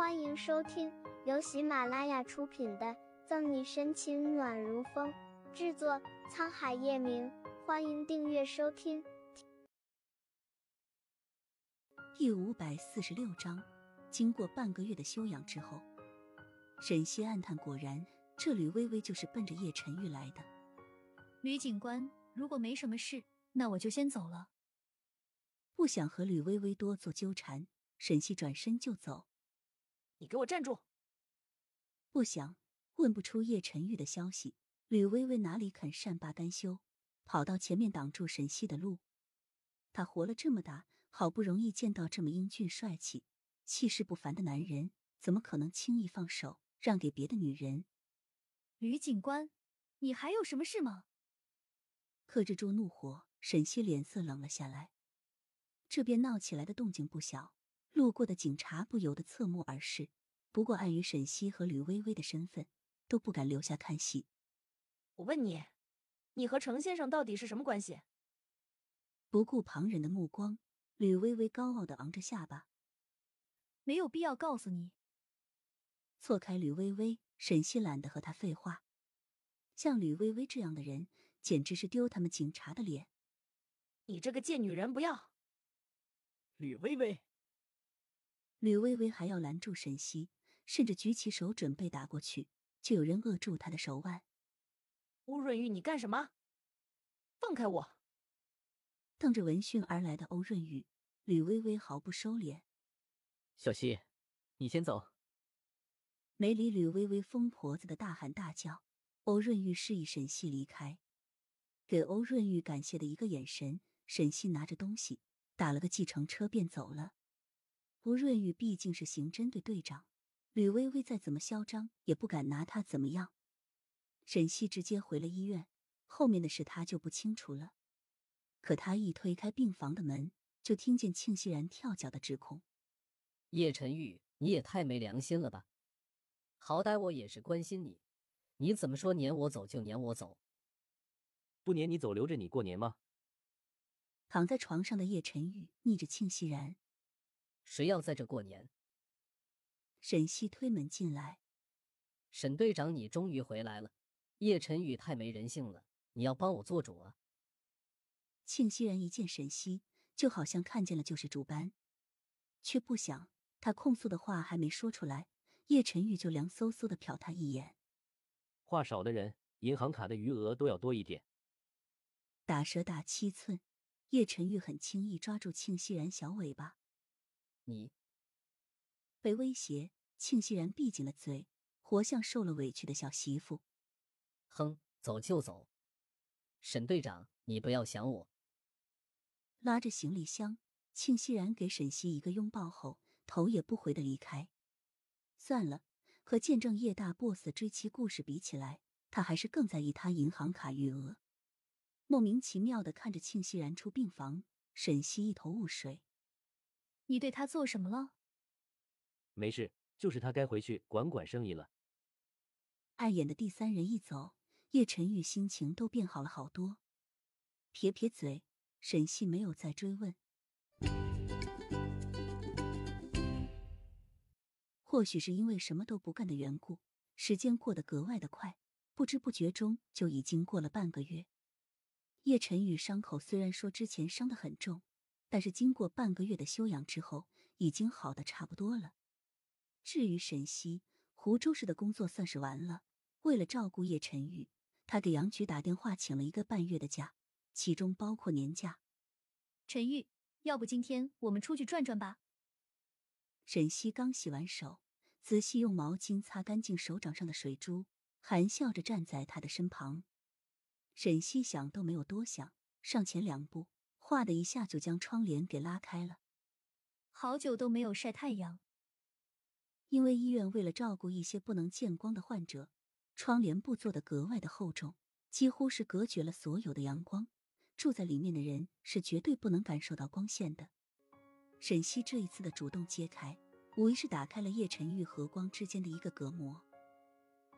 欢迎收听由喜马拉雅出品的《赠你深情暖如风》，制作沧海夜明。欢迎订阅收听。第五百四十六章，经过半个月的休养之后，沈西暗叹：果然，这吕微微就是奔着叶晨玉来的。吕警官，如果没什么事，那我就先走了。不想和吕微微多做纠缠，沈西转身就走。你给我站住！不想问不出叶晨玉的消息，吕薇薇哪里肯善罢甘休，跑到前面挡住沈西的路。他活了这么大，好不容易见到这么英俊帅气、气势不凡的男人，怎么可能轻易放手让给别的女人？吕警官，你还有什么事吗？克制住怒火，沈西脸色冷了下来。这边闹起来的动静不小。路过的警察不由得侧目而视，不过碍于沈西和吕微微的身份，都不敢留下看戏。我问你，你和程先生到底是什么关系？不顾旁人的目光，吕微微高傲的昂着下巴。没有必要告诉你。错开吕微微，沈西懒得和他废话。像吕微微这样的人，简直是丢他们警察的脸。你这个贱女人，不要！吕微微。吕微微还要拦住沈西，甚至举起手准备打过去，就有人扼住她的手腕。欧润玉，你干什么？放开我！瞪着闻讯而来的欧润玉，吕微微毫不收敛。小西，你先走。没理吕微微疯婆子的大喊大叫，欧润玉示意沈西离开，给欧润玉感谢的一个眼神。沈西拿着东西打了个计程车便走了。吴润玉毕竟是刑侦队队长，吕薇薇再怎么嚣张，也不敢拿他怎么样。沈西直接回了医院，后面的事他就不清楚了。可他一推开病房的门，就听见庆熙然跳脚的指控：“叶晨玉，你也太没良心了吧！好歹我也是关心你，你怎么说撵我走就撵我走？不撵你走，留着你过年吗？”躺在床上的叶晨玉逆着庆熙然。谁要在这过年？沈西推门进来。沈队长，你终于回来了。叶晨宇太没人性了，你要帮我做主啊！庆熙然一见沈西，就好像看见了救世主般，却不想他控诉的话还没说出来，叶晨宇就凉飕飕的瞟他一眼。话少的人，银行卡的余额都要多一点。打蛇打七寸，叶晨玉很轻易抓住庆熙然小尾巴。你被威胁，庆熙然闭紧了嘴，活像受了委屈的小媳妇。哼，走就走。沈队长，你不要想我。拉着行李箱，庆熙然给沈西一个拥抱后，头也不回的离开。算了，和见证叶大 boss 追妻故事比起来，他还是更在意他银行卡余额。莫名其妙的看着庆熙然出病房，沈西一头雾水。你对他做什么了？没事，就是他该回去管管生意了。碍眼的第三人一走，叶晨玉心情都变好了好多。撇撇嘴，沈西没有再追问。或许是因为什么都不干的缘故，时间过得格外的快，不知不觉中就已经过了半个月。叶晨玉伤口虽然说之前伤得很重。但是经过半个月的休养之后，已经好的差不多了。至于沈西，湖州市的工作算是完了。为了照顾叶晨玉，他给杨局打电话请了一个半月的假，其中包括年假。陈玉，要不今天我们出去转转吧？沈西刚洗完手，仔细用毛巾擦干净手掌上的水珠，含笑着站在他的身旁。沈西想都没有多想，上前两步。哗的一下就将窗帘给拉开了。好久都没有晒太阳，因为医院为了照顾一些不能见光的患者，窗帘布做的格外的厚重，几乎是隔绝了所有的阳光。住在里面的人是绝对不能感受到光线的。沈西这一次的主动揭开，无疑是打开了叶晨玉和光之间的一个隔膜。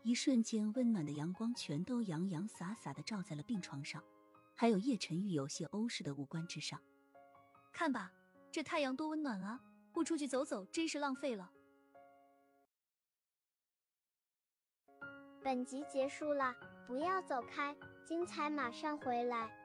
一瞬间，温暖的阳光全都洋洋洒洒的照在了病床上。还有叶辰玉有些欧式的五官之上。看吧这太阳多温暖啊不出去走走真是浪费了。本集结束了不要走开精彩马上回来。